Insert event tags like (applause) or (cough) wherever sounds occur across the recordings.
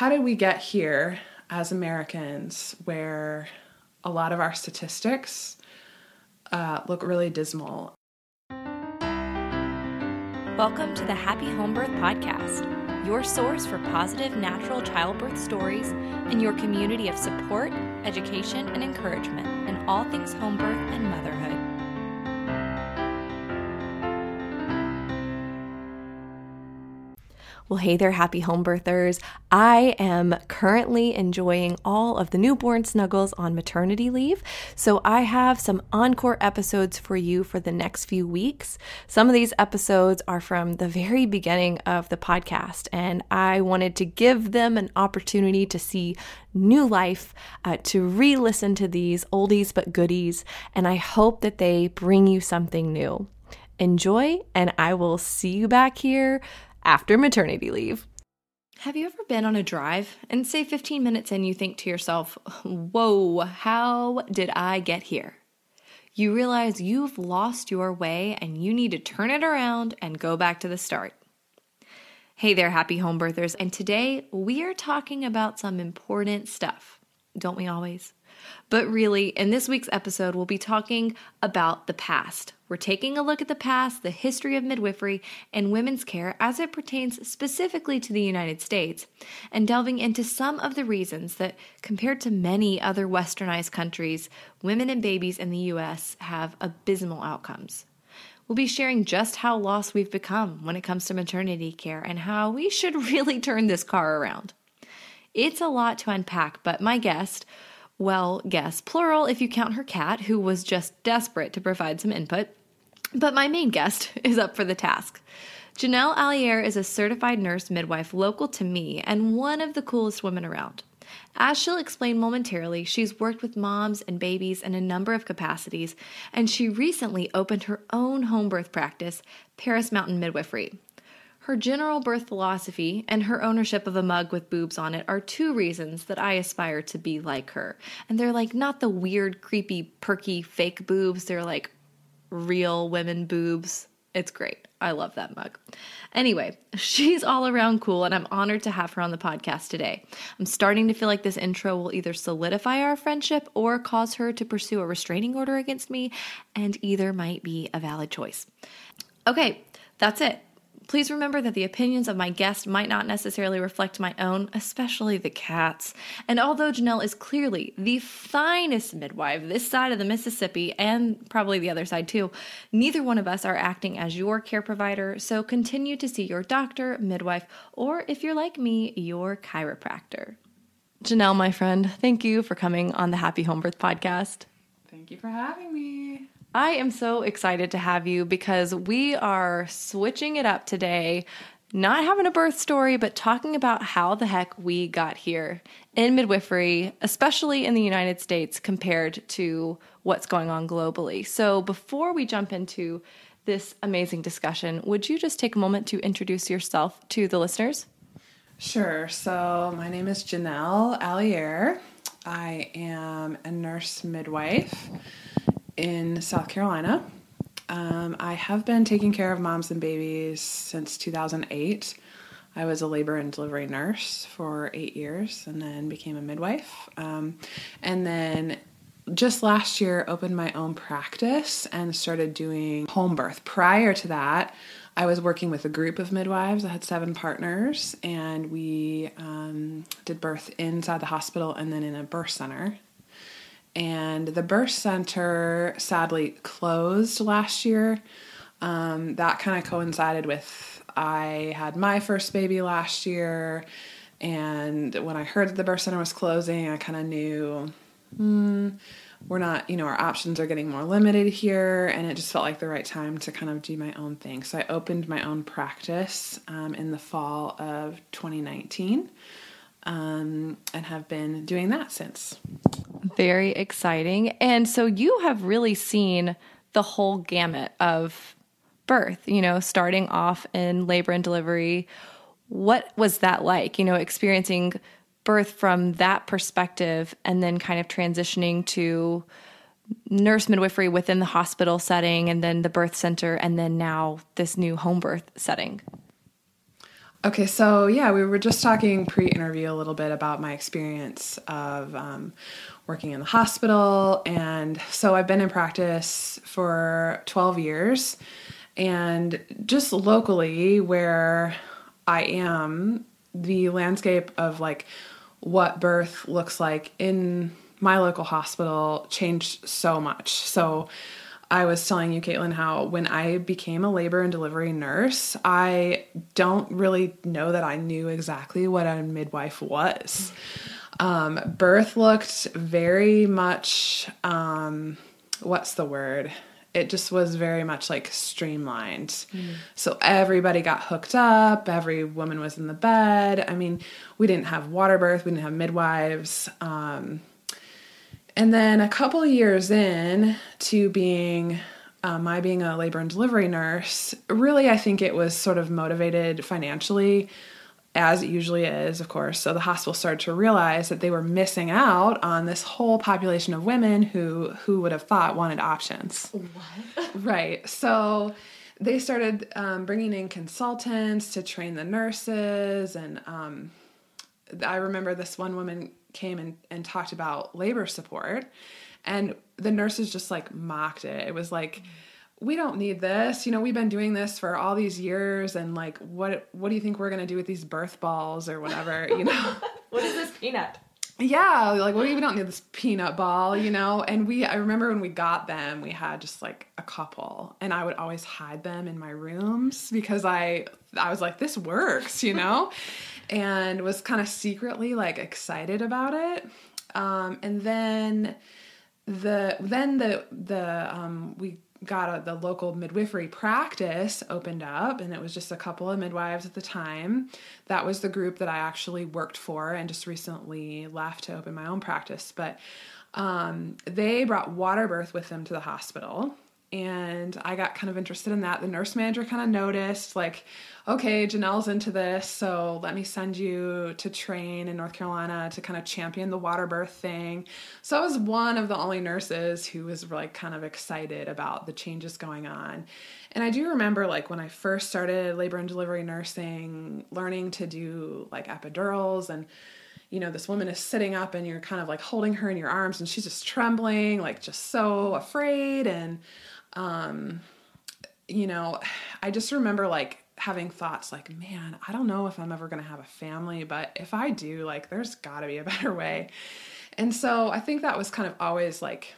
how did we get here as Americans where a lot of our statistics uh, look really dismal? Welcome to the Happy Home Birth Podcast, your source for positive natural childbirth stories and your community of support, education, and encouragement in all things home birth and motherhood. Well, hey there, happy home birthers. I am currently enjoying all of the newborn snuggles on maternity leave. So I have some encore episodes for you for the next few weeks. Some of these episodes are from the very beginning of the podcast, and I wanted to give them an opportunity to see new life, uh, to re listen to these oldies but goodies, and I hope that they bring you something new. Enjoy, and I will see you back here after maternity leave. Have you ever been on a drive and say 15 minutes in, you think to yourself, Whoa, how did I get here? You realize you've lost your way and you need to turn it around and go back to the start. Hey there, happy home birthers, and today we are talking about some important stuff. Don't we always? But really, in this week's episode, we'll be talking about the past. We're taking a look at the past, the history of midwifery, and women's care as it pertains specifically to the United States, and delving into some of the reasons that, compared to many other westernized countries, women and babies in the U.S. have abysmal outcomes. We'll be sharing just how lost we've become when it comes to maternity care and how we should (laughs) really turn this car around. It's a lot to unpack, but my guest, well, guess plural if you count her cat, who was just desperate to provide some input. But my main guest (laughs) is up for the task. Janelle Alier is a certified nurse midwife local to me and one of the coolest women around. As she'll explain momentarily, she's worked with moms and babies in a number of capacities, and she recently opened her own home birth practice, Paris Mountain Midwifery. Her general birth philosophy and her ownership of a mug with boobs on it are two reasons that I aspire to be like her. And they're like not the weird, creepy, perky, fake boobs, they're like real women boobs. It's great. I love that mug. Anyway, (laughs) she's all around cool, and I'm honored to have her on the podcast today. I'm starting to feel like this intro will either solidify our friendship or cause her to pursue a restraining order against me, and either might be a valid choice. Okay, that's it. Please remember that the opinions of my guest might not necessarily reflect my own, especially the cat's. And although Janelle is clearly the finest midwife this side of the Mississippi and probably the other side too, neither one of us are acting as your care provider, so continue to see your doctor, midwife, or if you're like me, your chiropractor. Janelle, my friend, thank you for coming on the Happy Home Birth podcast. Thank you for having me. I am so excited to have you because we are switching it up today. Not having a birth story, but talking about how the heck we got here in midwifery, especially in the United States compared to what's going on globally. So, before we jump into this amazing discussion, would you just take a moment to introduce yourself to the listeners? Sure. So, my name is Janelle Alier. I am a nurse midwife in South Carolina. Um, I have been taking care of moms and babies since 2008. I was a labor and delivery nurse for eight years and then became a midwife. Um, and then just last year opened my own practice and started doing home birth. Prior to that, I was working with a group of midwives. I had seven partners, and we um, did birth inside the hospital and then in a birth center and the birth center sadly closed last year. Um, that kind of coincided with I had my first baby last year, and when I heard that the birth center was closing, I kind of knew, hmm, we're not, you know, our options are getting more limited here, and it just felt like the right time to kind of do my own thing. So I opened my own practice um, in the fall of 2019 um, and have been doing that since. Very exciting. And so you have really seen the whole gamut of birth, you know, starting off in labor and delivery. What was that like, you know, experiencing birth from that perspective and then kind of transitioning to nurse midwifery within the hospital setting and then the birth center and then now this new home birth setting? Okay, so yeah, we were just talking pre interview a little bit about my experience of um, working in the hospital. And so I've been in practice for 12 years. And just locally, where I am, the landscape of like what birth looks like in my local hospital changed so much. So I was telling you, Caitlin, how when I became a labor and delivery nurse, I don't really know that I knew exactly what a midwife was. Um, birth looked very much, um, what's the word? It just was very much like streamlined. Mm. So everybody got hooked up, every woman was in the bed. I mean, we didn't have water birth, we didn't have midwives. Um, and then a couple years in to being um, my being a labor and delivery nurse, really, I think it was sort of motivated financially, as it usually is, of course. So the hospital started to realize that they were missing out on this whole population of women who who would have thought wanted options. What? (laughs) right. So they started um, bringing in consultants to train the nurses, and um, I remember this one woman came and, and talked about labor support and the nurses just like mocked it. It was like we don't need this. You know we've been doing this for all these years and like what what do you think we're going to do with these birth balls or whatever you know? (laughs) What is this peanut? Yeah like well, we don't need this peanut ball? You know? And we i remember when we got them we had just like a couple and i would always hide them in my rooms because i i was like this works you know and was kind of secretly like excited about it. Um, and then the then the the um, we got a, the local midwifery practice opened up and it was just a couple of midwives at the time. That was the group that i actually worked for and just recently left to open my own practice. But um, they brought water birth with them to the hospital and I got kind of interested in that. The nurse manager kind of noticed, like, okay, Janelle's into this, so let me send you to train in North Carolina to kind of champion the water birth thing. So I was one of the only nurses who was like kind of excited about the changes going on. And I do remember, like, when I first started labor and delivery nursing, learning to do like epidurals and you know, this woman is sitting up and you're kind of like holding her in your arms and she's just trembling, like just so afraid. And um, you know, I just remember like having thoughts like, man, I don't know if I'm ever going to have a family, but if I do, like, there's got to be a (laughs) better way. And so I think that was kind of always like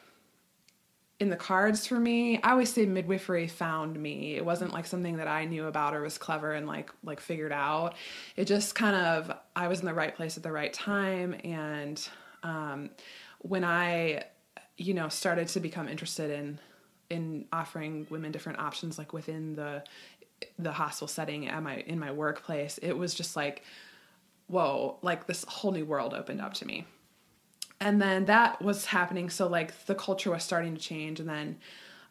in the cards for me. I always say midwifery found me. It wasn't like something that I knew about or was clever and like like figured out. It just kind of I was in the right place at the right time and um, when I you know started to become interested in in offering women different options like within the the hospital setting at my in my workplace it was just like whoa like this whole new world opened up to me. And then that was happening. So like the culture was starting to change. And then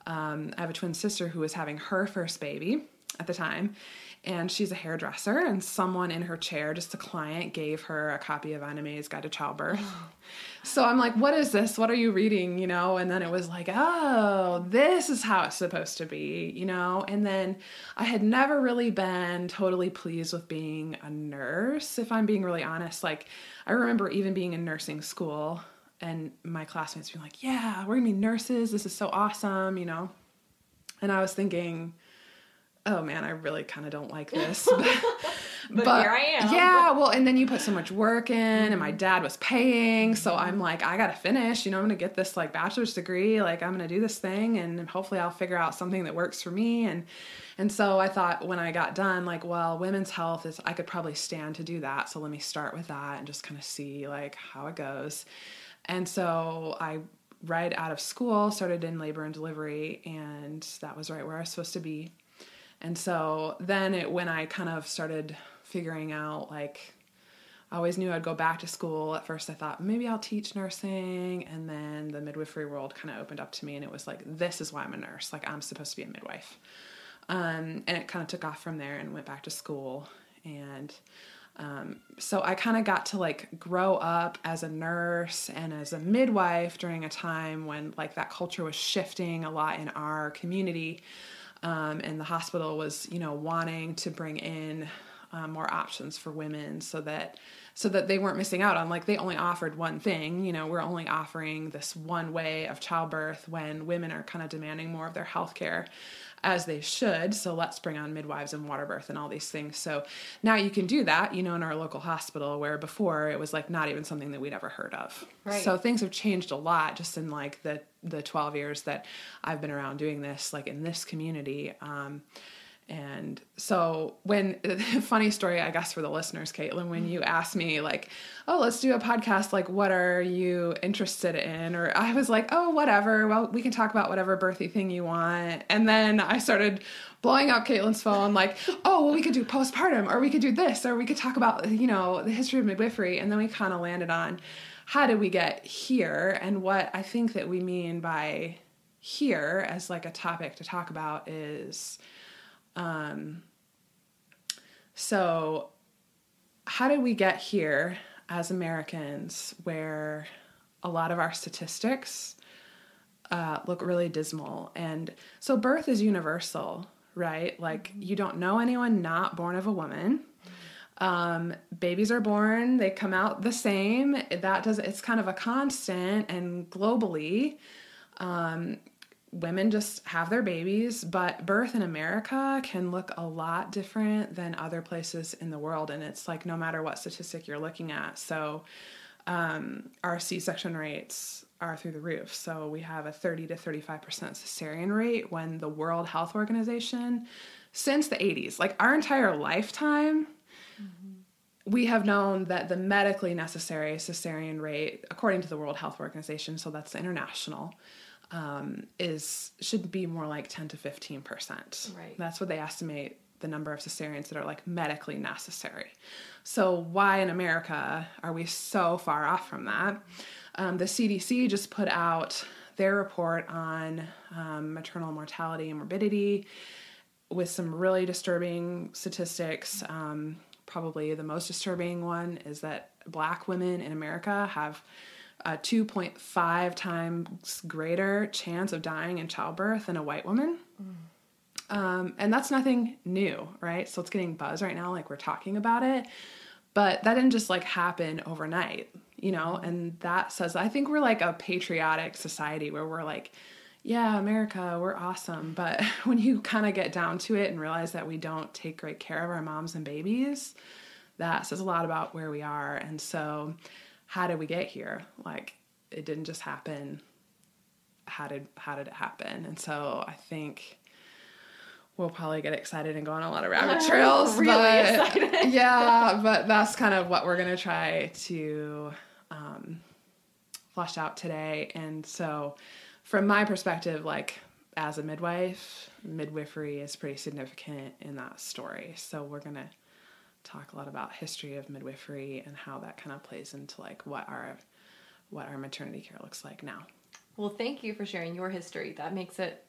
um, i have a twin sister who was having her first baby at the time and she's a hairdresser and someone in her chair just a client gave her a copy of Ina May's Guide to Childbirth. (sighs) so I'm like, what is this? What are you reading? You know, and then it was like, oh, this is how it's supposed to be, you know? And then I had never really been totally pleased with being a nurse, if I'm being really honest. Like, I remember even being in nursing school and my classmates being like, yeah, we're gonna be nurses. This is so awesome, you know? And I was thinking, oh man, I really kind of don't like (laughs) this. but, but, here I am. Yeah, well, and then you put so much work in, mm-hmm. and my dad was paying, so I'm like, I gotta finish. You know, I'm gonna get this like bachelor's degree. Like, I'm gonna do this thing, and hopefully, I'll figure out something that works for me. And and so I thought when I got done, like, well, women's health is I could probably stand to do that. So let me start with that and just kind of see like how it goes. And so I right out of school started in labor and delivery and that was right where I was supposed to be and so then it, when I kind of started figuring out like I always knew I'd go back to school. At first, I thought maybe I'll teach nursing, and then the midwifery world kind of opened up to me, and it was like, this is why I'm a nurse. Like I'm supposed to be a midwife, um, and it kind of took off from there and went back to school, and um, so I kind of got to like grow up as a nurse and as a midwife during a time when like that culture was shifting a lot in our community um, and the hospital was you know wanting to bring in um, more options for women so that so that they weren't missing out on like they only offered one thing you know we're only offering this one way of childbirth when women are kind of demanding more of their health care as they should so let's bring on midwives and water birth and all these things so now you can do that you know in our local hospital where before it was like not even something that we'd ever heard of Right. so things have changed a lot just in like the the 12 years that i've been around doing this like in this community um, and so when (laughs) funny story, I guess for the listeners, Caitlin, when you asked me like, oh, let's do a podcast, like what are you interested in? Or I was like, oh, whatever. Well, we can talk about whatever birthy thing you want. And then I started blowing up Caitlin's phone, like, oh, well, we could do postpartum, or we could do this, or we could talk about, you know, the history of midwifery. And then we kind of landed on how did we get here? And what I think that we mean by here as like a topic to talk about is um, so, how did we get here as Americans where a lot of our statistics uh, look really dismal? And so, birth is universal, right? Like, you don't know anyone not born of a woman. Um, babies are born, they come out the same. That does it's kind of a constant, and globally, um, women just have their babies, but birth in America can look a lot different than other places in the world. And it's like no matter what statistic you're looking at. So, um, our C section rates are through the roof. So, we have a 30 to 35% cesarean rate when the World Health Organization, since the 80s, like our entire lifetime, we have known that the medically necessary cesarean rate, according to the World Health Organization, so that's international, um, is should be more like 10 to 15 percent. Right. That's what they estimate the number of cesareans that are like medically necessary. So why in America are we so far off from that? Um, the CDC just put out their report on um, maternal mortality and morbidity with some really disturbing statistics. Um, probably the most disturbing one is that black women in America have a 2.5 times greater chance of dying in childbirth than a white woman. Um, and that's nothing new, right? So it's getting buzz right now, like we're talking about it. But that didn't just like happen overnight, you know? And that says, I think we're like a patriotic society where we're like, yeah, America, we're awesome. But (laughs) when you kind of get down to it and realize that we don't take great care of our moms and babies, that says a lot about where we are. And so, how did we get here? Like, it didn't just happen. How did how did it happen? And so, I think we'll probably get excited and go on a lot of rabbit (laughs) trails. Really but, excited. (laughs) yeah, but that's kind of what we're gonna try to um, flesh out today. And so, from my perspective, like as a midwife, midwifery is pretty significant in that story. So we're gonna talk a lot about history of midwifery and how that kind of plays into like what our what our maternity care looks like now. Well, thank you for sharing your history. That makes it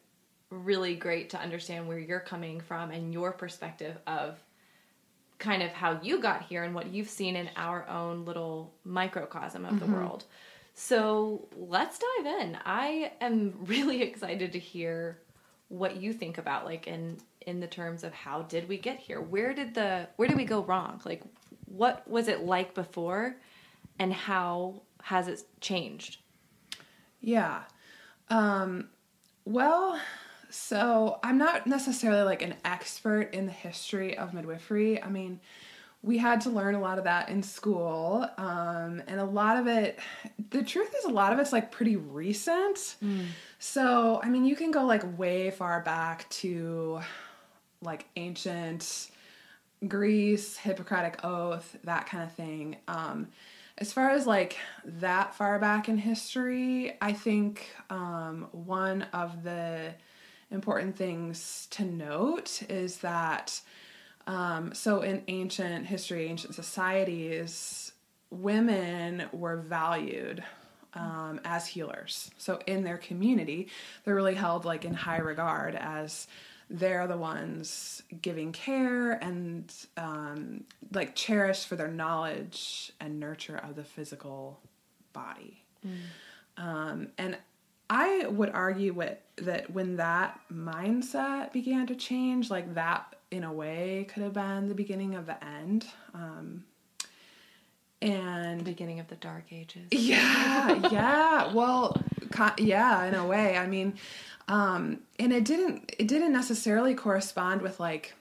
really great to understand where you're coming from and your perspective of kind of how you got here and what you've seen in our own little microcosm of the mm-hmm. world. So let's dive in. I am (laughs) really excited to hear what you think about like in in the terms of how did we get here? Where did the where did we go wrong? Like what was it like before and how has it changed? Yeah. Um, well, so I'm not necessarily like an expert in the history of midwifery. I mean, we had to learn a lot of that in school. Um, and a lot of it, the truth is, a lot of it's like pretty recent. So, I mean, you can go like way far back to like ancient Greece, Hippocratic Oath, that kind of thing. Um, as far as like that far back in history, I think um, one of the important things to note is that um, so in ancient history, ancient societies, women were valued um, as healers. So in their community, they're really held like in high regard as they're the ones giving care and um, like cherished for their knowledge and nurture of the physical body. Um, and I would argue with, that when that mindset began to change, like that in a way could have been the beginning of the end. Um, and beginning of the dark ages. (laughs) Yeah, yeah. Well, yeah, in a way. I mean, um, and it didn't it didn't necessarily correspond with like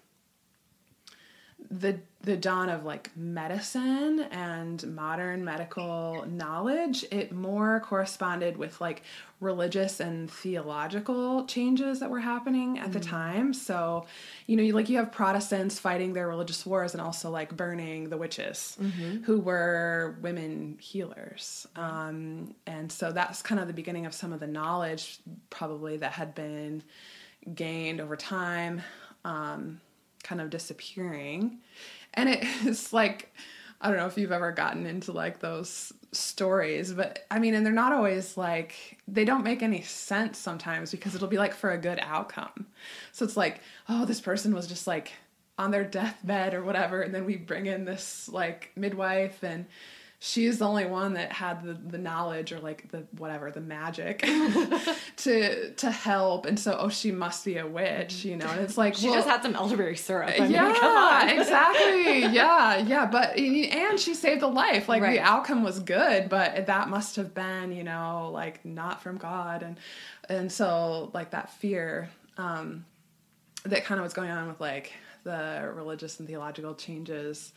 the the dawn of like medicine and modern medical knowledge it more corresponded with like religious and theological changes that were happening at mm-hmm. the time so you know like you have protestants fighting their religious wars and also like burning the witches mm-hmm. who were women healers um, and so that's kind of the beginning of some of the knowledge probably that had been gained over time um, kind of disappearing and it's (laughs) like I don't know if you've ever gotten into like those stories, but I mean, and they're not always like, they don't make any sense sometimes because it'll be like for a good outcome. So it's like, oh, this person was just like on their deathbed or whatever. And then we bring in this like midwife and she's the only one that had the, the knowledge or like the whatever the magic (laughs) (laughs) to to help. And so oh she must be a witch you know? And it's like she well, just had some elderberry syrup. I mean, yeah (laughs) exactly. Yeah yeah. But and she saved a life. Like right. the outcome was good but that must have been you know like not from god. And and so like that fear um that kind of was going on with like the religious and theological changes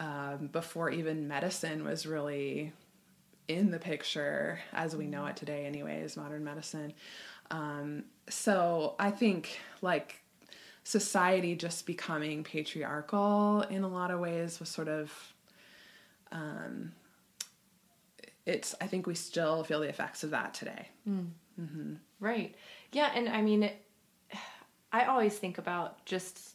um, before even medicine was really in the picture as we know it today, anyways, modern medicine. Um, so I think like society just becoming patriarchal in a lot of ways was sort of um, it's i think we still feel the effects of that today mm. mm-hmm. right yeah and i mean it, (sighs) i always think about just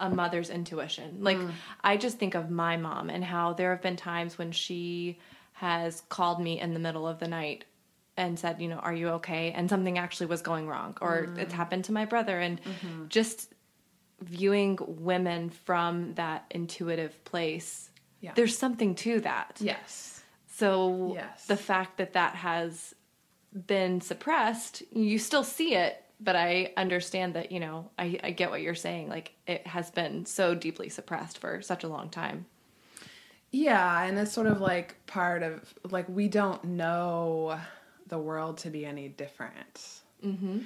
a mother's intuition. Like mm. I just think of my mom and how there have been times when she has called me in the middle of the night and said, you know, are you okay? And something actually was going wrong or mm. it's happened to my brother and mm-hmm. just viewing women from that intuitive place. Yeah. There's something to that. Yes. So yes. the fact that that has been suppressed, you still see it, but I understand that, you know, I, I get what you're saying. Like it has been so deeply suppressed for such a long time. Yeah, and it's sort of like part of like we don't know the world to be any different. Mm-hmm.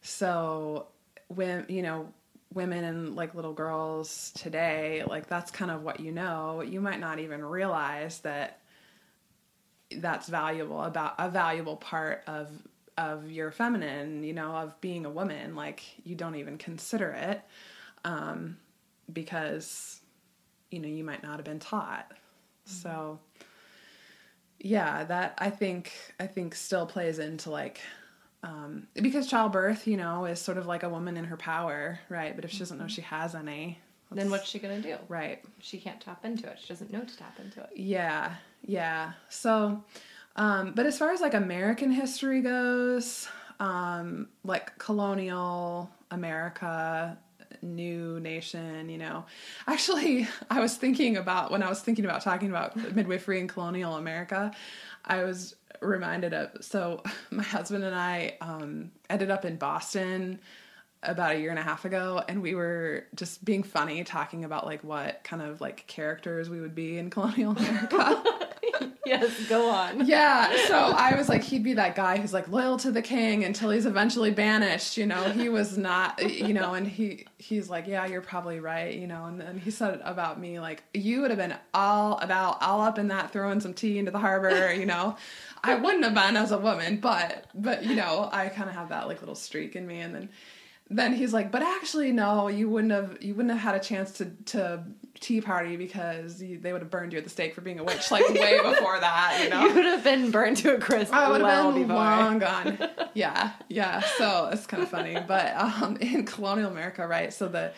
So when you know women and like little girls today, like that's kind of what you know. You might not even realize that that's valuable about a valuable part of of your feminine, you know, of being a woman, like you don't even consider it um, because, you know, you might not have been taught. Mm-hmm. So, yeah, that I think I think still plays into like um, because childbirth, you know, is sort of like a woman in her power, right? But if she doesn't know mm-hmm. she has any, then what's she gonna do? Right. She can't tap into it. She doesn't know to tap into it. Yeah, yeah. So um, but as far as like American history goes, um, like colonial America, new nation, you know. Actually, (laughs) I was thinking about when I was thinking about talking about midwifery in colonial America, I was reminded of so (laughs) my husband and I um, ended up in Boston about a year and a half ago and we were just being funny talking about like what kind of like characters we would be in (laughs) colonial America. (laughs) yes, go on. Yeah, so I was like, he'd be that guy who's like loyal to the king until he's eventually banished. You know, he was not. You know, and he he's like, yeah, you're probably right. You know, and then he said about me like, you would have been all about all up in that throwing some tea into the harbor. You know. I wouldn't have been as a woman, but but you know, I kind of have that like little streak in me, and then then he's like, but actually, no, you wouldn't have you wouldn't have had a chance to to tea party because you, they would have burned you at the stake for being a witch like way (laughs) before that. You know, you would have been burned to a crisp. I would have well been before. long gone. (laughs) yeah, yeah. So it's kind of funny, but um, in colonial America, right? So the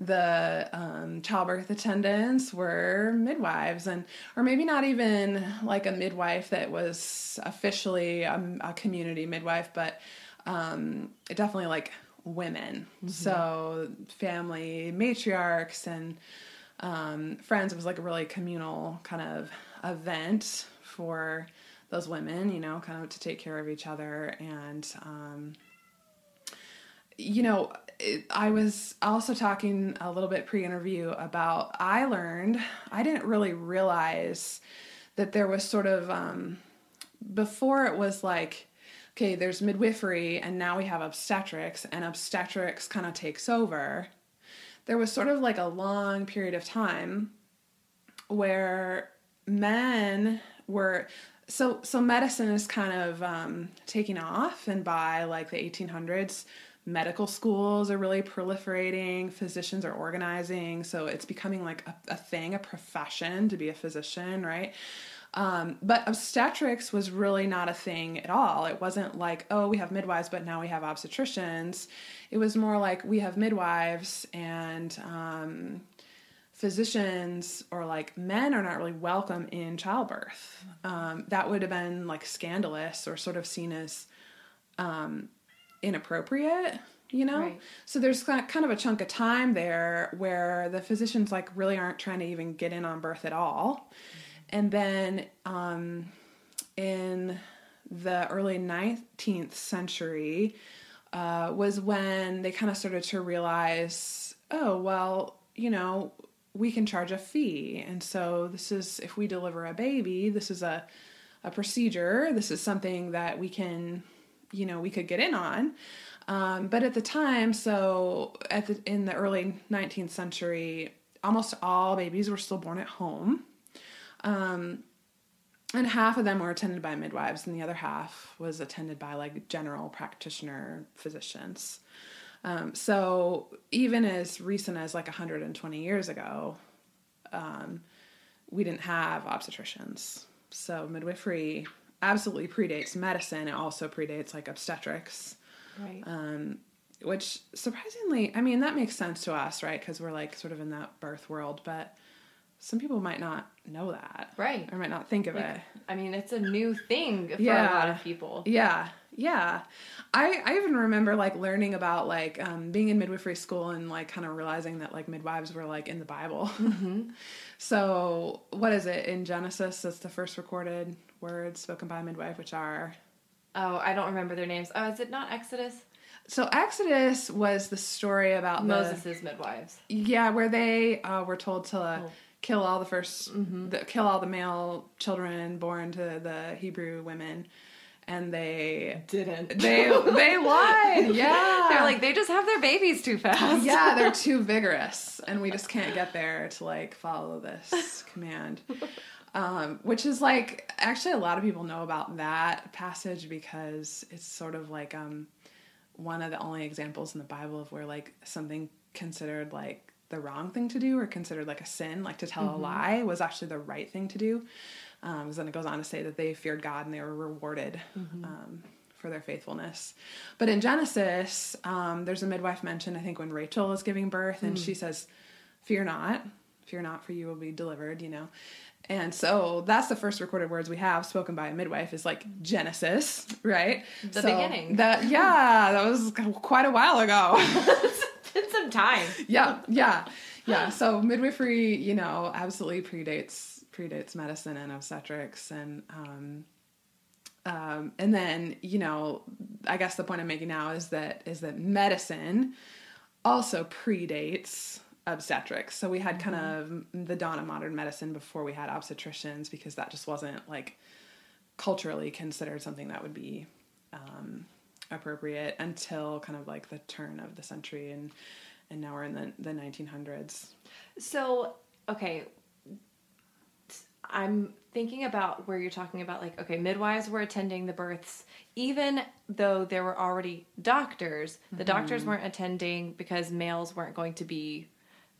the um, childbirth attendants were midwives and or maybe not even like a midwife that was officially a, a community midwife but um, definitely like women. Mm-hmm. So family matriarchs and um, friends. It was like a really communal kind of event for those women, you know, kind of to take care of each other. And, um, you know, it, I was also talking a little bit pre interview about I learned, I didn't really realize that there was sort of, um, before it was like, okay, there's midwifery and now we have obstetrics, and obstetrics kind of takes over. There was sort of like a long period of time where men were so so medicine is kind of um, taking off and by like the 1800s medical schools are really proliferating physicians are organizing so it's becoming like a, a thing a profession to be a physician right um, but obstetrics was really not a thing at all. It wasn't like, oh, we have midwives, but now we have obstetricians. It was more like we have midwives and um, physicians or like men are not really welcome in childbirth. Um, that would have been like scandalous or sort of seen as um, inappropriate you know right. so there's kind of a chunk of time there where the physicians like really aren't trying to even get in on birth at all and then um, in the early 19th century uh, was when they kind of started to realize oh, well, you know, we can charge a fee. And so this is, if we deliver a baby, this is a, a procedure. This is something that we can, you know, we could get in on. Um, but at the time, so at the, in the early 19th century, almost all babies were still born at home. Um, and half of them were attended by midwives, and the other half was attended by like general practitioner physicians. Um, so even as recent as like 120 years ago, um, we didn't have obstetricians. So midwifery absolutely predates medicine. It also predates like obstetrics. Right. Um, which surprisingly, I mean, that makes sense to us, right? Because we're like sort of in that birth world, but some people might not know that. Right. Or might not think of like, it. I mean, it's a new thing for yeah. a lot of people. Yeah. Yeah. I, I even remember like learning about like um, being in midwifery school and like kind of realizing that like midwives were like in the Bible. Mm-hmm. (laughs) so what is it in Genesis? That's the first recorded words spoken by a midwife, which are. Oh, I don't remember their names. Oh, is it not Exodus? So Exodus was the story about Moses' midwives. Yeah, where they uh, were told to. Uh, oh kill all the 1st mm-hmm. the, kill all the male children born to the Hebrew women and they didn't. They they (laughs) lied. Yeah. They're like they just have their babies too fast. Yeah, they're (laughs) too vigorous and we just can't get there to like follow this command. (laughs) Um, which is like actually a lot of people know about that passage because it's sort of like um, one of the only examples in the Bible of where like something considered like the wrong thing to do or considered like a sin, like to tell mm-hmm. a lie, was actually the right thing to do. Um, because then it goes on to say that they feared God and they were rewarded mm-hmm. um, for their faithfulness. But in Genesis, um, there's a midwife mentioned, I think, when Rachel is giving birth, and mm. she says, Fear not, fear not, for you will be delivered, you know. And so that's the first recorded words we have spoken by a midwife is like Genesis, right? The so beginning. That yeah, that was quite a while ago. (laughs) been some time. yeah, yeah, yeah. So midwifery, you know, absolutely predates predates medicine and obstetrics, and um, um, and then you know, I guess the point I'm making now is that is that medicine also predates obstetrics. So we had kind mm-hmm. of the dawn of modern medicine before we had obstetricians because that just wasn't like culturally considered something that would be um, appropriate until kind of like the turn of the century and and now we're in the, the 1900s so okay. I'm thinking about where you're talking about like okay midwives were attending the births even though there were already doctors. The mm-hmm. doctors weren't attending because males weren't going to be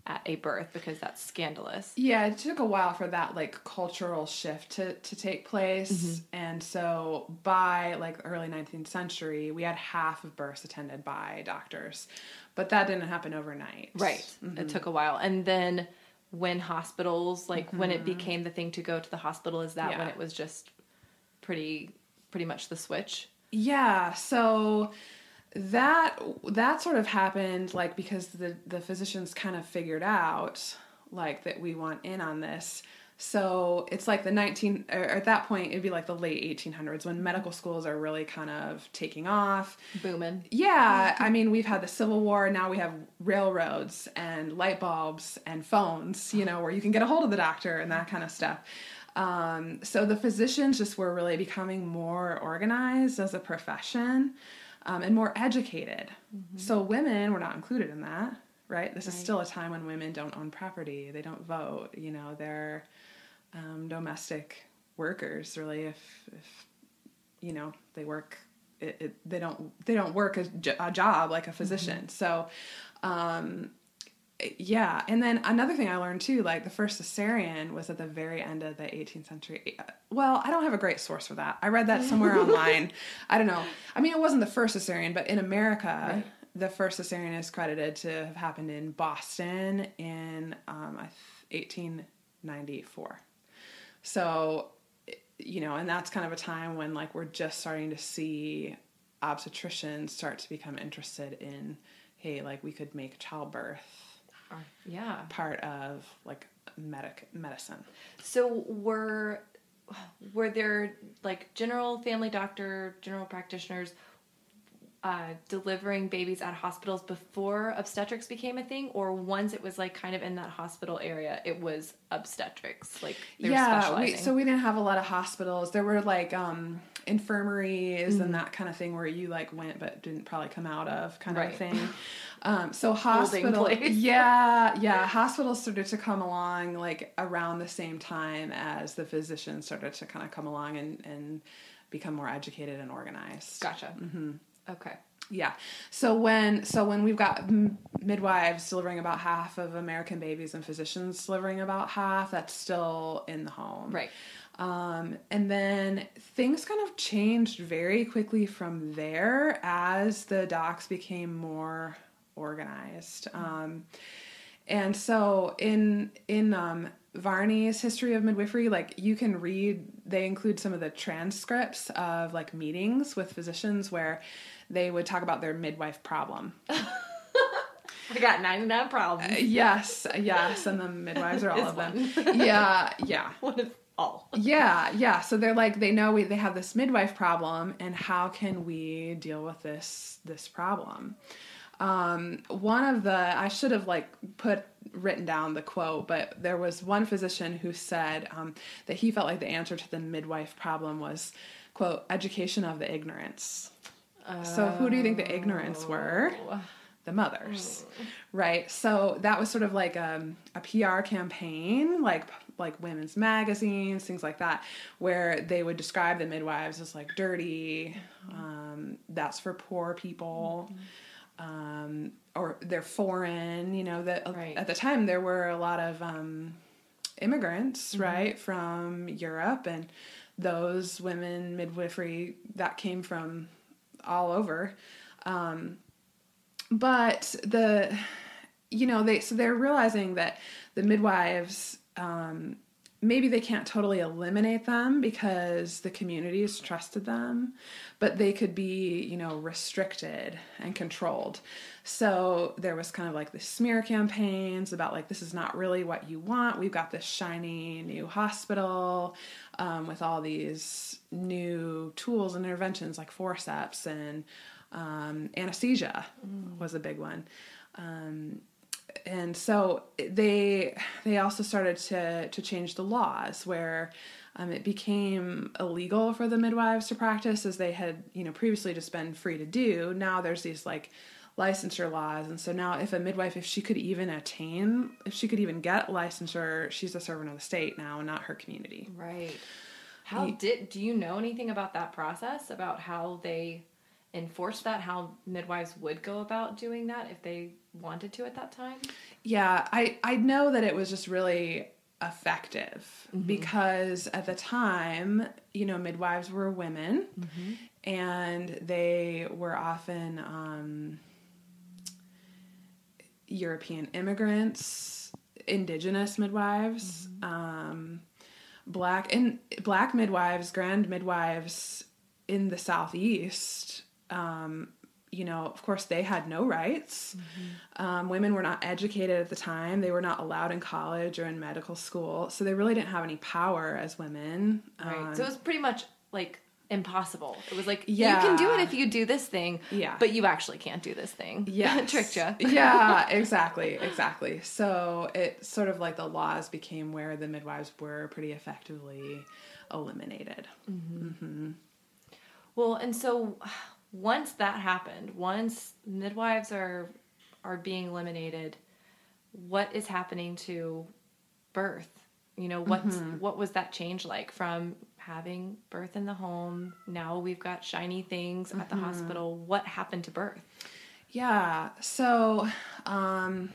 at a birth because that's scandalous. Yeah, it took a while for that like cultural shift to, to take place. Mm-hmm. And so by like early 19th century, we had half of births attended by doctors. But that didn't happen overnight. Right. Mm-hmm. It took a while. And then when hospitals like mm-hmm. when it mm-hmm. became the thing to go to the hospital is that yeah. when it was just pretty pretty much the switch? Yeah. So that that sort of happened like because the the physicians kind of figured out like that we want in on this So it's like the 19, or at that point, it'd be like the late 1800s when medical schools are really kind of taking off. Booming. Yeah, I mean, we've had the Civil War, now we have railroads and light bulbs and phones, you know, where you can get a hold of the doctor and that kind of stuff. Um, so the physicians just were really becoming more organized as a profession um, and more educated. Mm-hmm. So women were not included in that, right? This right. is still a time when women don't own property, they don't vote, you know, they're um, domestic workers really if, if you know they work it, it, they don't they don't work a, a job like a physician mm-hmm. so um, yeah and then another thing i learned too like the first cesarean was at the very end of the 18th century well i don't have a great source for that i read that somewhere (laughs) online i don't know i mean it wasn't the first cesarean but in america right. the first cesarean is credited to have happened in boston in um, 1894 so, you know, and that's kind of a time when like we're just starting to see obstetricians start to become interested in, hey, like we could make childbirth. Yeah. Part of like medic medicine. So were were there like general family doctor, general practitioners uh, delivering babies at hospitals before obstetrics became a thing, or once it was like kind of in that hospital area, it was obstetrics. Like yeah, we, so we didn't have a lot of hospitals. There were like um, infirmaries mm-hmm. and that kind of thing where you like went but didn't probably come out of kind right. of thing. (laughs) Um, so hospital, (laughs) yeah, yeah, hospitals started to come along like around the same time as the physicians started to kind of come along and and become more educated and organized. Gotcha. Mm-hmm. Okay. Yeah. So when so when we've got m- midwives delivering about half of American babies and physicians delivering about half, that's still in the home. Right. Um, and then things kind of changed very quickly from there as the docs became more organized. Um, and so in in um, Varney's history of midwifery, like you can read, they include some of the transcripts of like meetings with physicians where they would talk about their midwife problem. (laughs) I got 99 problems. Uh, yes, yes, and the midwives are all of them. Yeah, yeah. (laughs) What is all? yeah, yeah. So they're like they know we they have this midwife problem and how can we deal with this this problem? Um, one of the I should have like put written down the quote, but there was one physician who said um, that he felt like the answer to the midwife problem was quote education of the ignorance. So who do you think the ignorance were? Oh. The mothers, mm. right? So that was sort of like um, a PR campaign, like like women's magazines, things like that, where they would describe the midwives as like dirty. Um, that's for poor people. Um, or they're foreign, you know, that right. at the time there were a lot of um, immigrants, mm-hmm. right, from Europe and those women midwifery that came from all over. Um, but the, you know, they so they're realizing that the midwives um, maybe they can't totally eliminate them because the communities trusted them, but they could be, you know, restricted and controlled. So there was kind of like the smear campaigns about like this is not really what you want. We've got this shiny new hospital um, with all these new tools and interventions like forceps and um, anesthesia mm. was a big one. Um, and so they they also started to to change the laws where um, it became illegal for the midwives to practice as they had you know previously just been free to do. Now there's these like licensure laws. And so now if a midwife if she could even attain if she could even get licensure she's a servant of the state now and not her community. Right. How did do you know anything about that process about how they enforced that how midwives would go about doing that if they wanted to at that time yeah i i know that it was just really effective mm-hmm. because at the time you know midwives were women mm-hmm. and they were often um, European immigrants, indigenous midwives, mm-hmm. um, black and black midwives, grand midwives in the southeast. Um, you know, of course, they had no rights. Um, women were not educated at the time. They were not allowed in college or in medical school. So they really didn't have any power as women. Right. Um, so it was pretty much like impossible. It was like Yeah. you can do it if you do this thing, Yeah. but you actually can't do this thing. (laughs) (laughs) Yeah, tricked you. yeah, exactly, exactly. So it sort of like the laws became where the midwives were pretty effectively eliminated. Well, and so once that happened, once midwives are are being eliminated, what is happening to birth? You know, what's what was that change like from having birth in the home? Now we've got shiny things at the hospital. What happened to birth? Yeah. So, um,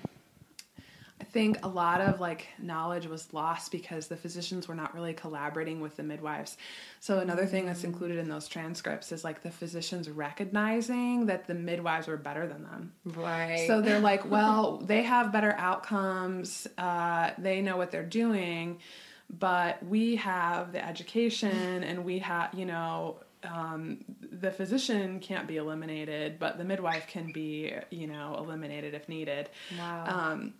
I think a lot of like knowledge was lost because the physicians were not really collaborating with the midwives. So another thing that's included in those transcripts is like the physicians recognizing that the midwives were better than them. Right. So they're like, (laughs) well, they have better outcomes. Uh, they know what they're doing, but we have the education and we have, you know, um, the physician can't be eliminated, but the midwife can be, you know, eliminated if needed. wow. Um,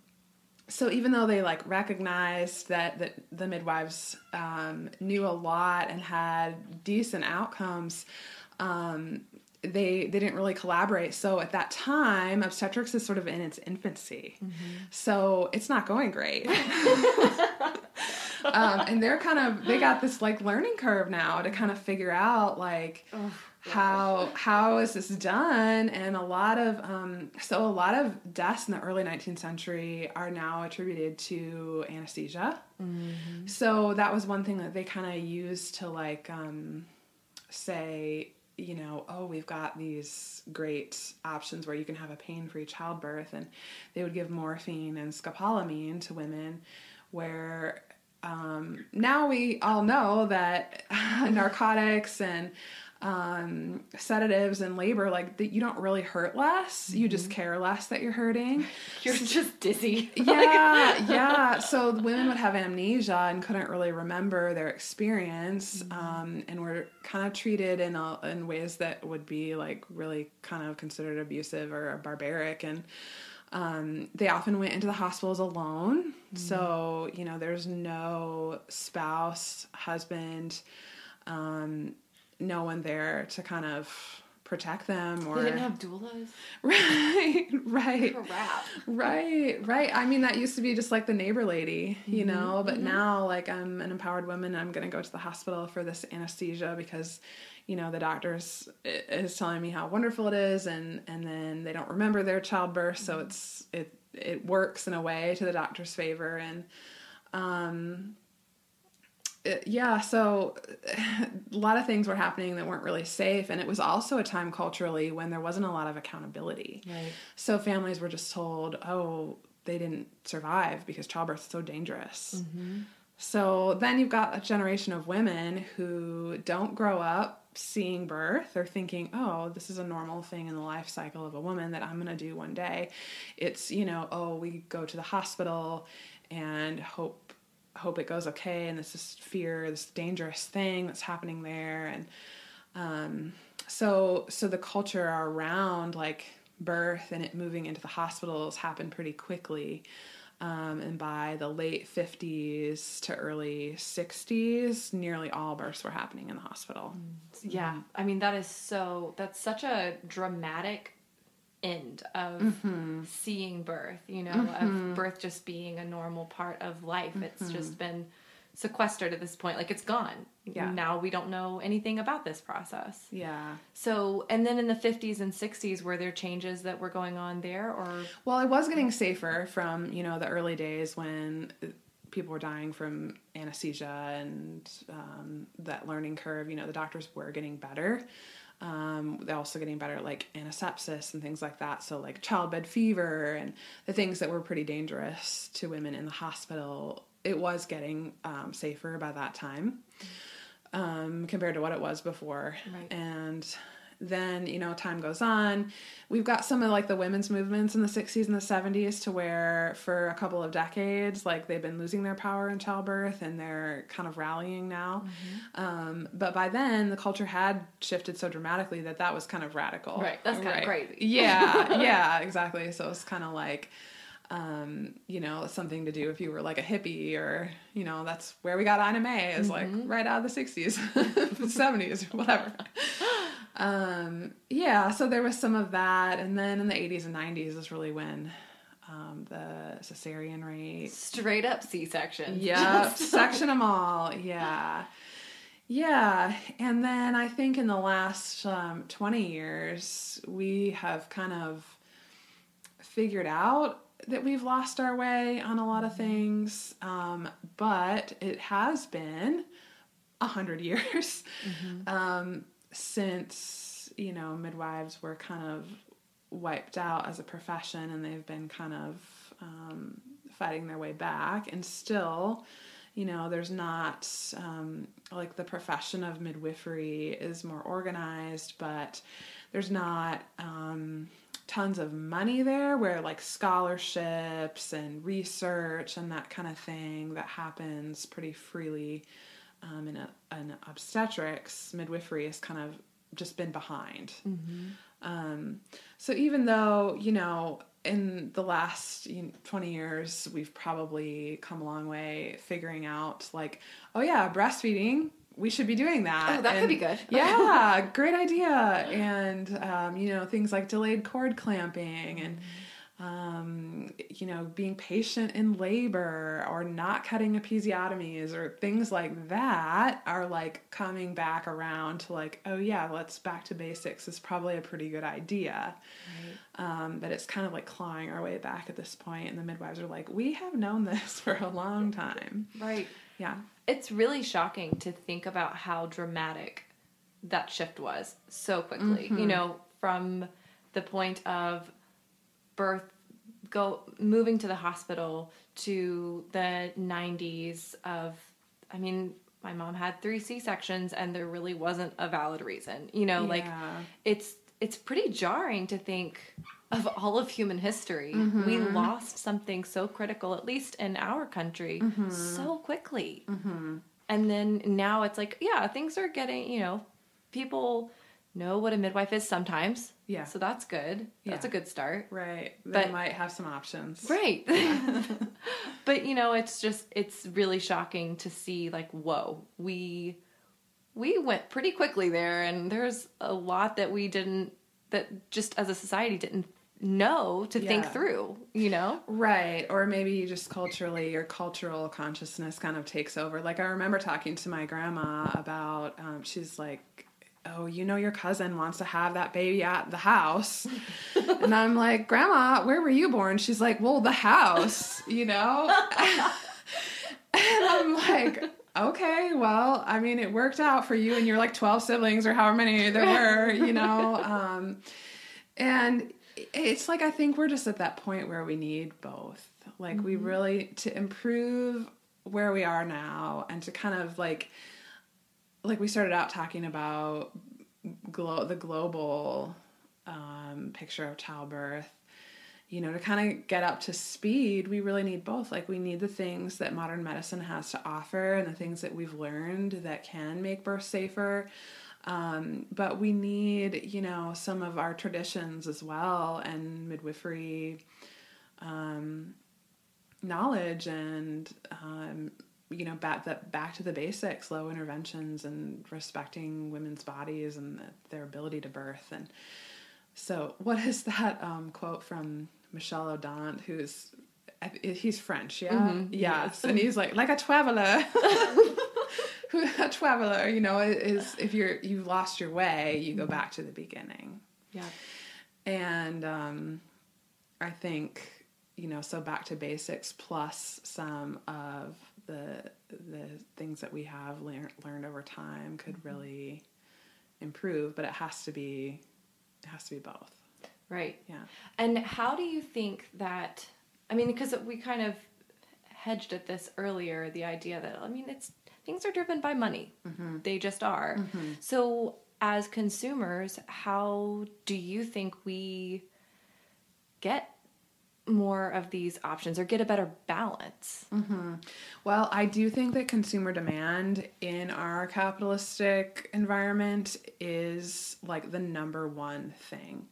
so even though they like recognized that, that the midwives um, knew a lot and had decent outcomes, um, they they didn't really collaborate. So at that time, obstetrics is sort of in its infancy, so it's not going great. (laughs) (laughs) um, and they're kind of they got this like learning curve now to kind of figure out like how how is this done? And a lot of um, so a lot of deaths in the early 19th century are now attributed to anesthesia. So that was one thing that they kind of used to like um, say you know oh we've got these great options where you can have a pain-free childbirth and they would give morphine and scopolamine to women where um, now we all know that (laughs) narcotics and um, sedatives and labor like that you don't really hurt less. You just care less that you're hurting. (laughs) You're just dizzy. (laughs) yeah yeah. So the women would have amnesia and couldn't really remember their experience um, and were kind of treated in a, in ways that would be like really kind of considered abusive or barbaric. And um, they often went into the hospitals alone so you know there's no spouse husband um, no one there to kind of protect them or They didn't have doulas. (laughs) right right. Right, right. I mean, that used to be just like the neighbor lady, you know, but now, like, I'm an empowered woman. I'm going to go to the hospital for this anesthesia because, you know, the doctors is telling me how wonderful it is, and and then they don't remember their childbirth, so mm-hmm. it's it it works in a way to the doctor's favor, and um, it- yeah, so (laughs) a lot of things were happening that weren't really safe, and it was also a time culturally when there wasn't a lot of accountability. Right. So families were just told, oh, they didn't survive because childbirth is so dangerous. Mm-hmm. So then you've got a generation of women who don't grow up seeing birth or thinking, oh, this is a normal thing in the life cycle of a woman that I'm going to do one day. It's, you know, oh, we go to the hospital and hope hope it goes okay and this is fear this dangerous thing that's happening there and um, so so the culture around like birth and it moving into the hospitals happened pretty quickly um, and by the late 50s to early 60s nearly all births were happening in the hospital Yeah, I mean that is so. That's such a dramatic end of Mm-hmm. seeing birth. You know, of birth just being a normal part of life. It's Mm-hmm. just been sequestered at this point. Like it's gone. Yeah. Now we don't know anything about this process. yeah So, and then in the 50s and 60s, were there changes that were going on there, or Well, it was getting safer from you know the early days when people were dying from anesthesia and um, that learning curve. You know, the doctors were getting better. Um, they're also getting better like antisepsis and things like that. So like childbed fever and the things that were pretty dangerous to women in the hospital. It was getting um, safer by that time um, compared to what it was before. Right. And then you know time goes on we've got some of like the women's movements in the 60s and the 70s to where for a couple of decades like they've been losing their power in childbirth and they're kind of rallying now mm-hmm. um, but by then the culture had shifted so dramatically that that was kind of radical right that's kind right. of crazy yeah (laughs) yeah exactly so it's kind of like um, you know, something to do if you were like a hippie or, you know, that's where we got Ina May is mm-hmm. like right out of the 60s, 70s, (laughs) whatever. (laughs) Um, yeah, so there was some of that. And then in the 80s and 90s is really when um, the cesarean rate. Straight up C (laughs) section. Yeah, section them all. Yeah. Yeah. And then I think in the last um, 20 years, we have kind of figured out that we've lost our way on a lot of things, um, but it has been a hundred (laughs) years mm-hmm. um, since you know midwives were kind of wiped out as a profession, and they've been kind of um, fighting their way back, and still. You know, there's not um, like the profession of midwifery is more organized, but there's not um, tons of money there where like scholarships and research and that kind of thing that happens pretty freely um, in, a, in obstetrics midwifery has kind of just been behind mm-hmm. um, so even though you know in the last 20 years we've probably come a long way figuring out like oh yeah breastfeeding we should be doing that. Oh, that and, could be good. yeah, (laughs) great idea. And um, you know things like delayed cord clamping and um, you know being patient in labor or not cutting episiotomies or things like that are like coming back around to like oh yeah let's back to basics is probably a pretty good idea. Right. Um, but it's kind of like clawing our way back at this point, and the midwives are like we have known this (laughs) for a long time. Right. Yeah it's really shocking to think about how dramatic that shift was so quickly. Mm-hmm. You know, from the point of birth go moving to the hospital to the 90s of I mean my mom had 3 C-sections and there really wasn't a valid reason. You know, yeah. like it's it's pretty jarring to think of all of human history. Mm-hmm. We lost something so critical, at least in our country, mm-hmm. so quickly. Mm-hmm. And then now it's like, yeah, things are getting, you know, people know what a midwife is sometimes. Yeah. So that's good. Yeah. That's a good start. Right. They but, might have some options. Right. Yeah. (laughs) but you know, it's just it's really shocking to see like, whoa, we we went pretty quickly there and there's a lot that we didn't that just as a society didn't know to yeah. think through, you know? Right. Or maybe you just culturally, your cultural consciousness kind of takes over. Like, I remember talking to my grandma about, um, she's like, oh, you know, your cousin wants to have that baby at the house. (laughs) and I'm like, Grandma, where were you born? She's like, well, the house, you know? (laughs) and I'm like, okay, well, I mean, it worked out for you and your like 12 siblings or however many there were, you know? (laughs) Um, and it's like I think we're just at that point where we need both. Like mm-hmm. we really to improve where we are now and to kind of like like we started out talking about glo- the global um, picture of childbirth you know to kind of get up to speed we really need both like we need the things that modern medicine has to offer and the things that we've learned that can make birth safer um, but we need, you know, some of our traditions as well and midwifery um, knowledge and, um, you know, back that back to the basics, low interventions and respecting women's bodies and their ability to birth. And so, what is that um, quote from Michel Odent, who's he's French, yeah, mm-hmm. yes, and he's like like a traveler. (laughs) (laughs) a traveler, you know, is if you're you've lost your way, you go back to the beginning. Yeah. And um, I think you know, so back to basics plus some of the the things that we have lear- learned over time could mm-hmm. really improve, but it has to be it has to be both. Right. Yeah. And how do you think that I mean because we kind of hedged at this earlier the idea that I mean it's things are driven by money. Mm-hmm. They just are. Mm-hmm. So, as consumers, how do you think we get more of these options or get a better balance? Mm-hmm. Well, I do think that consumer demand in our capitalistic environment is like the number one thing.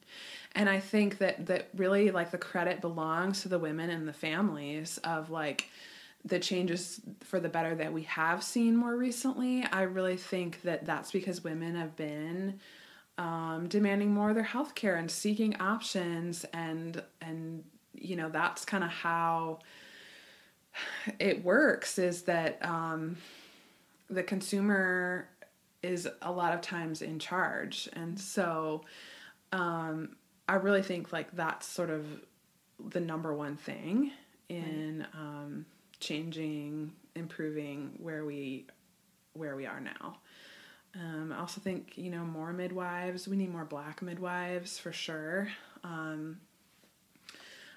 And I think that that really like the credit belongs to the women and the families of like the changes for the better that we have seen more recently. I really think that that's because women have been um, demanding more of their health care and seeking options and and you know that's kind of how it works is that um, the consumer is a lot of times in charge and so um, i really think like that's sort of the number one thing in um, changing improving where we where we are now um, i also think you know more midwives we need more black midwives for sure um,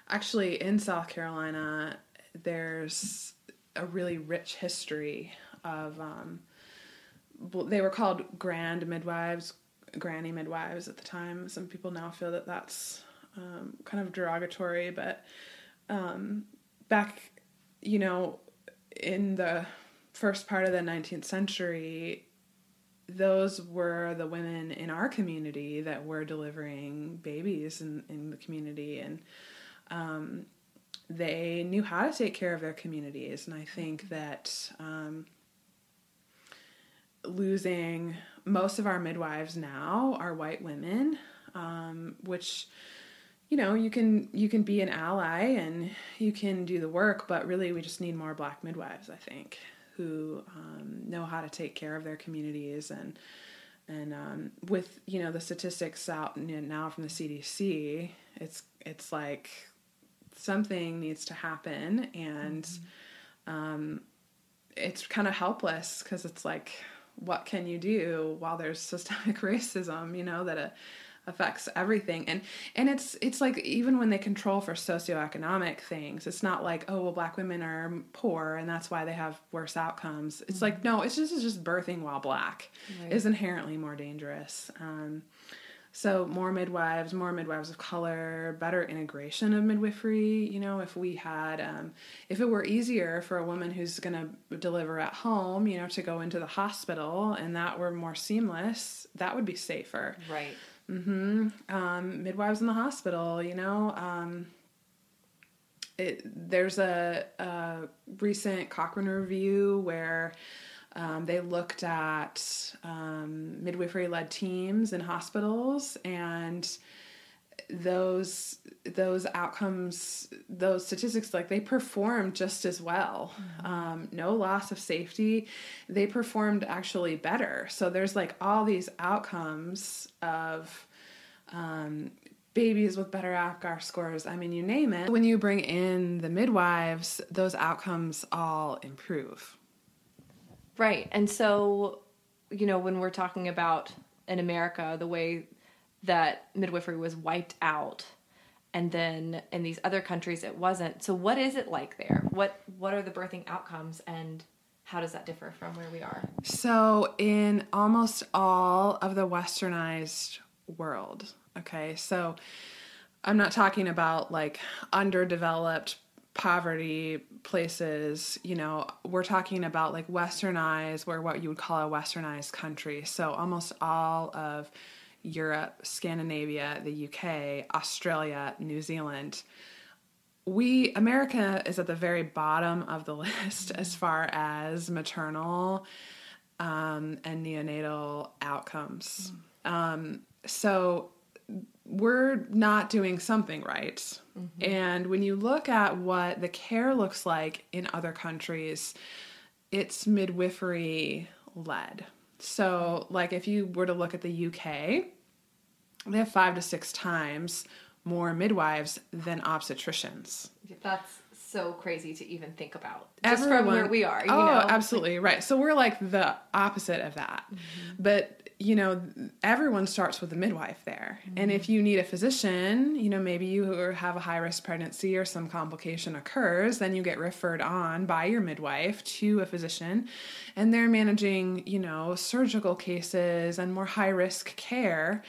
actually in South Carolina, there's a really rich history of. Um, they were called grand midwives, granny midwives at the time. Some people now feel that that's um, kind of derogatory, but um, back, you know, in the first part of the 19th century, those were the women in our community that were delivering babies in, in the community. And um, they knew how to take care of their communities. And I think that um, losing most of our midwives now are white women, um, which you know you can you can be an ally and you can do the work, but really we just need more black midwives. I think who um, know how to take care of their communities and and um, with you know the statistics out now from the CDC, it's it's like something needs to happen and mm-hmm. um, it's kind of helpless because it's like what can you do while there's (laughs) systemic racism you know that uh, affects everything and and it's it's like even when they control for socioeconomic things it's not like oh well black women are poor and that's why they have worse outcomes it's mm-hmm. like no it's just it's just birthing while black right. is inherently more dangerous um, so more midwives, more midwives of color, better integration of midwifery. You know, if we had, um, if it were easier for a woman who's going to deliver at home, you know, to go into the hospital, and that were more seamless, that would be safer. Right. Mm-hmm. Um, midwives in the hospital. You know. Um, it, there's a, a recent Cochrane review where um, they looked at um, midwifery led teams in hospitals and those those outcomes those statistics like they performed just as well. Mm-hmm. um, no loss of safety. They performed actually better. So there's like all these outcomes of um, babies with better apgar scores. I mean you name it. When you bring in the midwives those outcomes all improve. Right. And so, you know, when we're talking about in America, the way that midwifery was wiped out and then in these other countries it wasn't. So what is it like there? What what are the birthing outcomes and how does that differ from where we are? So in almost all of the westernized world, okay? So I'm not talking about like underdeveloped poverty places, you know, we're talking about like westernized, where what you would call a westernized country. So almost all of Europe, Scandinavia, the UK, Australia, New Zealand. We, America is at the very bottom of the (laughs) list as far as maternal um, and neonatal outcomes. Mm. Um, so we're not doing something right. Mm-hmm. And when you look at what the care looks like in other countries, it's midwifery led. So, like if you were to look at the UK, they have five to six times more midwives than obstetricians. That's so crazy to even think about. Just Everyone, from where we are. oh, know? absolutely right. So we're like the opposite of that. Mm-hmm. But you know, everyone starts with a midwife there. Mm-hmm. And if you need a physician, you know, maybe you have a high risk pregnancy or some complication occurs, then you get referred on by your midwife to a physician. And they're managing, you know, surgical cases and more high risk care.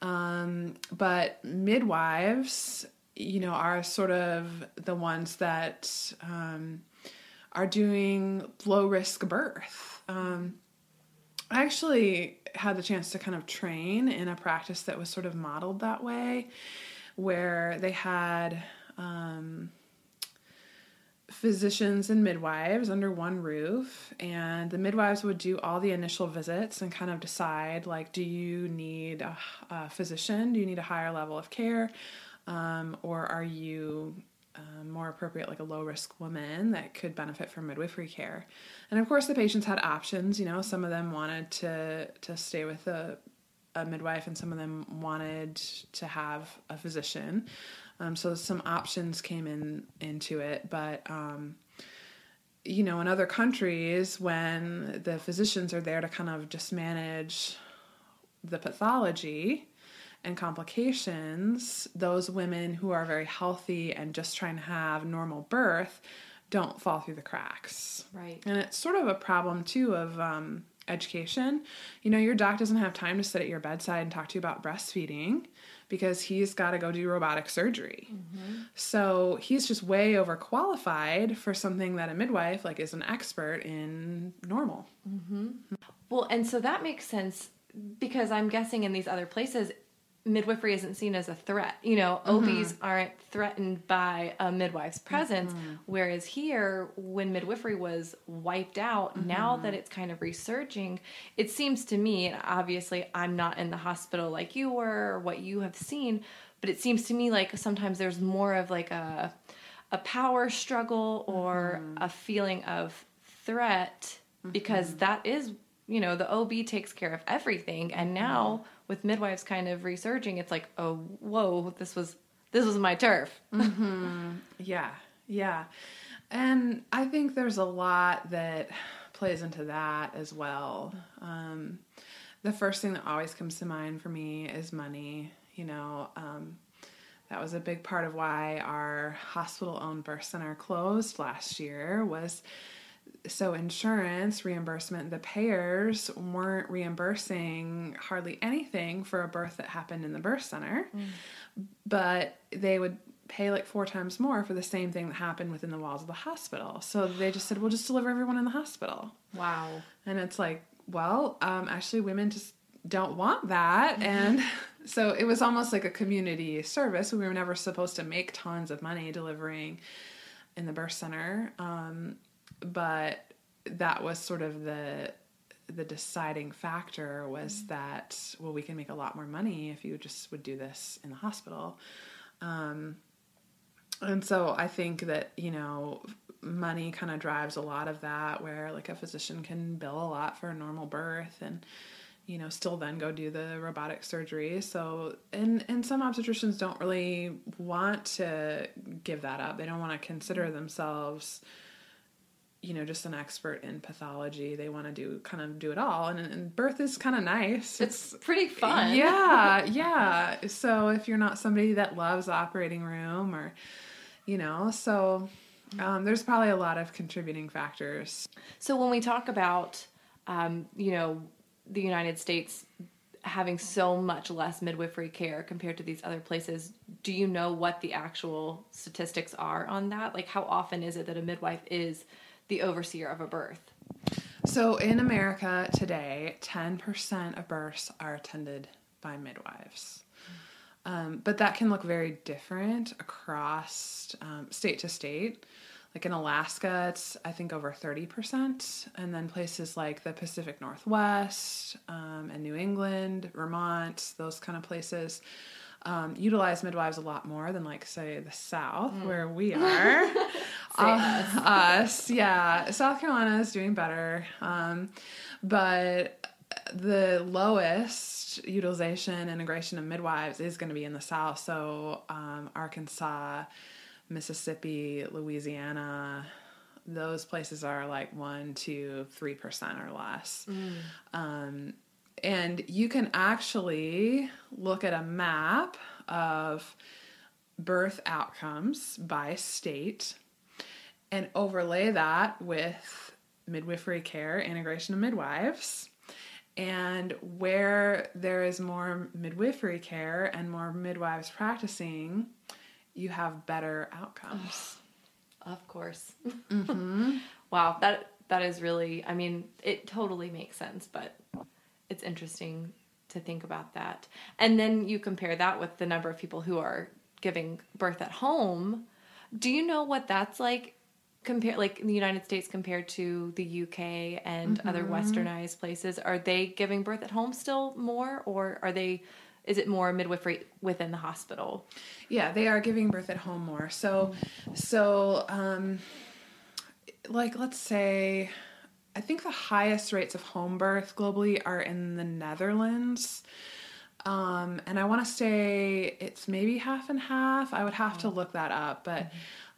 Um, but midwives, you know, are sort of the ones that um, are doing low risk birth. Um, actually had the chance to kind of train in a practice that was sort of modeled that way, where they had um, physicians and midwives under one roof, and the midwives would do all the initial visits and kind of decide like, do you need a, a physician? Do you need a higher level of care? Um, or are you um, more appropriate, like a low risk woman that could benefit from midwifery care. And of course, the patients had options. You know, some of them wanted to to stay with a, a midwife, and some of them wanted to have a physician. Um, so some options came in into it, but. Um, you know, in other countries, when the physicians are there to kind of just manage the pathology, and complications, those women who are very healthy and just trying to have normal birth don't fall through the cracks. Right. And it's sort of a problem too of um, education. You know, your doc doesn't have time to sit at your bedside and talk to you about breastfeeding because he's got to go do robotic surgery. Mm-hmm. So he's just way overqualified for something that a midwife like is an expert in normal. Mm-hmm. Well, and so that makes sense because I'm guessing in these other places midwifery isn't seen as a threat. You know, mm-hmm. OBs aren't threatened by a midwife's presence. Mm-hmm. Whereas here, when midwifery was wiped out, mm-hmm. now that it's kind of resurging, it seems to me, and obviously I'm not in the hospital like you were or what you have seen, but it seems to me like sometimes there's more of like a a power struggle or mm-hmm. a feeling of threat because mm-hmm. that is you know the OB takes care of everything and now with midwives kind of resurging, it's like, oh, whoa, this was this was my turf. mm-hmm. Yeah, yeah, and I think there's a lot that plays into that as well. Um, the first thing that always comes to mind for me is money. You know, um, that was a big part of why our hospital-owned birth center closed last year. Was so insurance reimbursement the payers weren't reimbursing hardly anything for a birth that happened in the birth center. Mm. but they would pay like four times more for the same thing that happened within the walls of the hospital. So they just said we'll just deliver everyone in the hospital. Wow. And it's like well um, actually women just don't want that. Mm-hmm. and (laughs) so it was almost like a community service. We were never supposed to make tons of money delivering in the birth center. Um, but that was sort of the the deciding factor was mm-hmm. that well we can make a lot more money if you just would do this in the hospital. Um, and so i think that you know money kind of drives a lot of that where like a physician can bill a lot for a normal birth and you know still then go do the robotic surgery. So and and some obstetricians don't really want to give that up. They don't want to consider themselves you know just an expert in pathology. They want to do kind of do it all. And, and birth is kind of nice. It's, it's, pretty fun. Yeah (laughs) yeah. So if you're not somebody that loves operating room or you know so um, there's probably a lot of contributing factors. So when we talk about um, you know the united states having so much less midwifery care compared to these other places do you know what the actual statistics are on that? Like how often is it that a midwife is the overseer of a birth? So in America today, 10% of births are attended by midwives. Um, but that can look very different across um, state to state. Like in Alaska, it's I think over 30%. And then places like the Pacific Northwest um, and New England, Vermont, those kind of places um, utilize midwives a lot more than like say the South mm. where we (laughs) are. uh, us. us. yeah. South Carolina is doing better, um, but the lowest utilization integration of midwives is going to be in the South. So um, Arkansas, Mississippi, Louisiana. Those places are like one, two, three percent or less. Mm. Um, and you can actually look at a map of birth outcomes by state and overlay that with midwifery care, integration of midwives. And where there is more midwifery care and more midwives practicing, you have better outcomes. (sighs) Of course. Mm-hmm. (laughs) wow, that that is really. I mean, it totally makes sense, but it's interesting to think about that. And then you compare that with the number of people who are giving birth at home. Do you know what that's like compare like in the United States compared to the UK and mm-hmm. other westernized places? Are they giving birth at home still more or are they is it more midwifery within the hospital? Yeah, they are giving birth at home more. So so um like let's say I think the highest rates of home birth globally are in the Netherlands. Um, and I want to say it's maybe half and half. I would have to look that up, but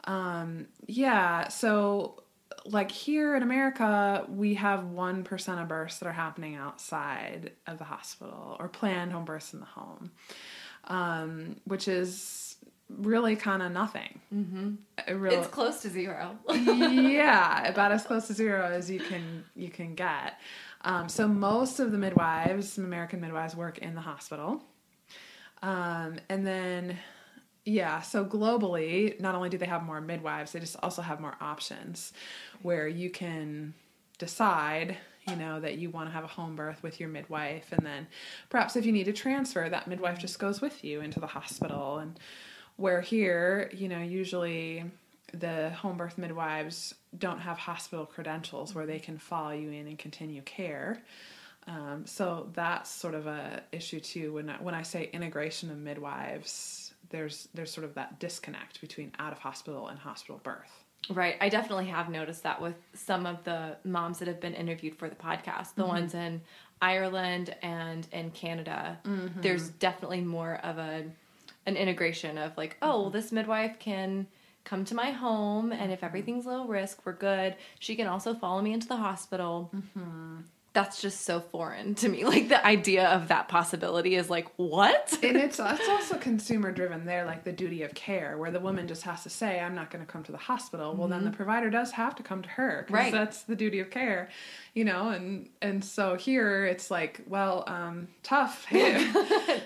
mm-hmm. um, yeah. So, like here in America, we have one percent of births that are happening outside of the hospital or planned home births in the home, um, which is really kind of nothing. Mm-hmm. Really, it's close to zero. (laughs) yeah, about as close to zero as you can you can get. Um, so most of the midwives, American midwives, work in the hospital, um, and then yeah. So globally, not only do they have more midwives, they just also have more options where you can decide you know that you want to have a home birth with your midwife and then perhaps if you need to transfer that midwife just goes with you into the hospital and where here, you know, usually the home birth midwives don't have hospital credentials where they can follow you in and continue care. Um, so that's sort of a issue too. When I, when I say integration of midwives, there's there's sort of that disconnect between out of hospital and hospital birth. Right. I definitely have noticed that with some of the moms that have been interviewed for the podcast, the mm-hmm. ones in Ireland and in Canada. Mm-hmm. There's definitely more of a an integration of like, oh, well, this midwife can come to my home, and if everything's low risk, we're good. She can also follow me into the hospital. Mm-hmm. That's just so foreign to me. (laughs) Like the idea of that possibility is like, what? and (laughs) it's it's also consumer driven. There, like the duty of care, where the woman just has to say, "I'm not going to come to the hospital." Well, mm-hmm. then the mm-hmm. provider does have to come to her, right? That's the duty of care, you know. And and so here it's like, well, um, tough. (laughs) Hey,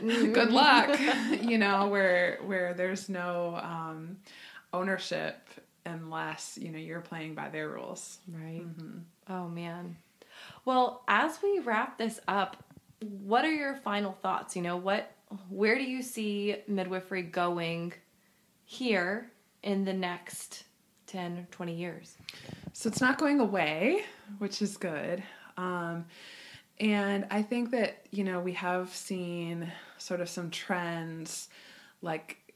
good luck, you know. Where where there's no. Um, ownership unless you know you're playing by their rules right mm-hmm. oh man well as we wrap this up what are your final thoughts? You know what where do you see midwifery going here in the next 10 20 years? So it's not going away which is good. Um, and i think that you know we have seen sort of some trends like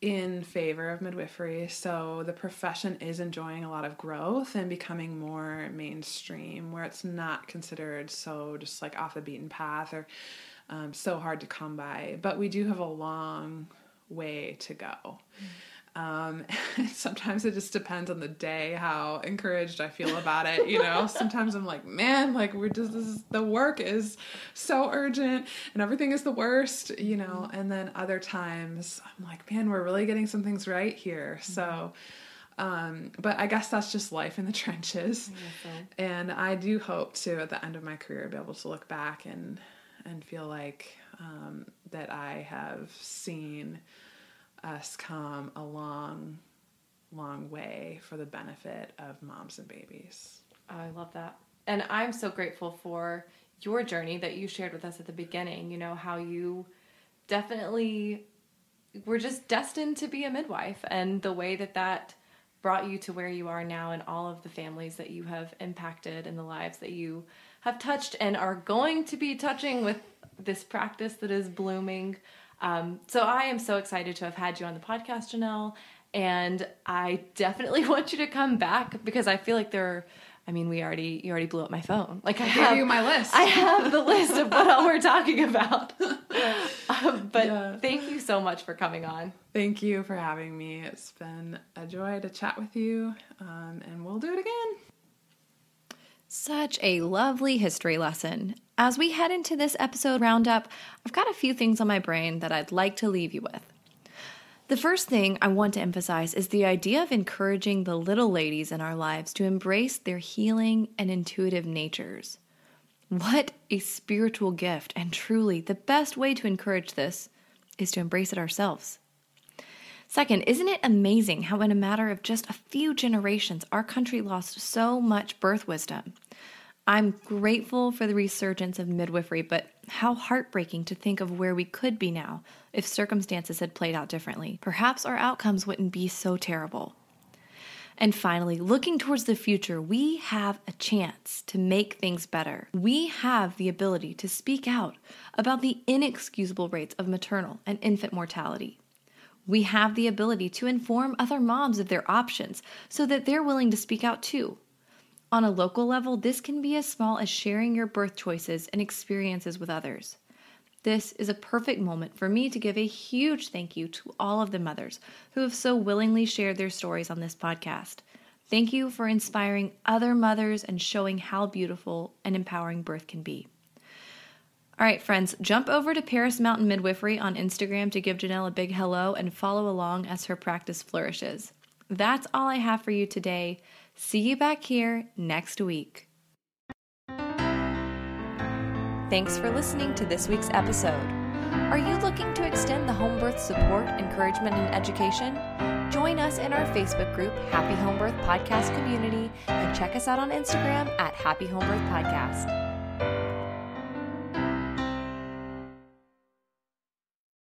in favor of midwifery. So the profession is enjoying a lot of growth and becoming more mainstream, where it's not considered so just like off the beaten path or um, so hard to come by. But we do have a long way to go. Mm-hmm. Um, (laughs) sometimes it just depends on the day how encouraged I feel about it. You know, (laughs) sometimes I'm like, man, like we're just this is, the work is so urgent and everything is the worst. You know, and then other times I'm like, man, we're really getting some things right here. Mm-hmm. So. Um, but I guess that's just life in the trenches. So. And I do hope to, at the end of my career, be able to look back and and feel like um, that I have seen us come a long, long way for the benefit of moms and babies. Oh, I love that. And I'm so grateful for your journey that you shared with us at the beginning. You know, how you definitely were just destined to be a midwife and the way that that brought you to where you are now and all of the families that you have impacted and the lives that you have touched and are going to be touching with this practice that is blooming. Um, so I am so excited to have had you on the podcast, Janelle. And I definitely (laughs) want you to come back because I feel like there are, I mean, we already you already blew up my phone. Like I, I have you my list. I have the list of what all we're talking about. (laughs) um, but yeah. thank you so much for coming on. Thank you for having me. It's been a joy to chat with you, um, and we'll do it again. Such a lovely history lesson. As we head into this episode roundup, I've got a few things on my brain that I'd like to leave you with. The first thing I want to emphasize is the idea of encouraging the little ladies in our lives to embrace their healing and intuitive natures. What a spiritual gift, and truly, the best way to encourage this is to embrace it ourselves. Second, isn't it amazing how, in a matter of just a few generations, our country lost so much birth wisdom? I'm grateful for the resurgence of midwifery, but how heartbreaking to think of where we could be now if circumstances had played out differently. Perhaps our outcomes wouldn't be so terrible. And finally, looking towards the future, we have a chance to make things better. We have the ability to speak out about the inexcusable rates of maternal and infant mortality. We have the ability to inform other moms of their options so that they're willing to speak out too. On a local level, this can be as small as sharing your birth choices and experiences with others. This is a perfect moment for me to give a huge thank you to all of the mothers who have so willingly shared their stories on this podcast. Thank you for inspiring other mothers and showing how beautiful and empowering birth can be. All right, friends, jump over to Paris Mountain Midwifery on Instagram to give Janelle a big hello and follow along as her practice flourishes. That's all I have for you today. See you back here next week. Thanks for listening to this week's episode. Are you looking to extend the home birth support, encouragement, and education? Join us in our Facebook group, Happy Home Birth Podcast Community, and check us out on Instagram at Happy Home Birth Podcast.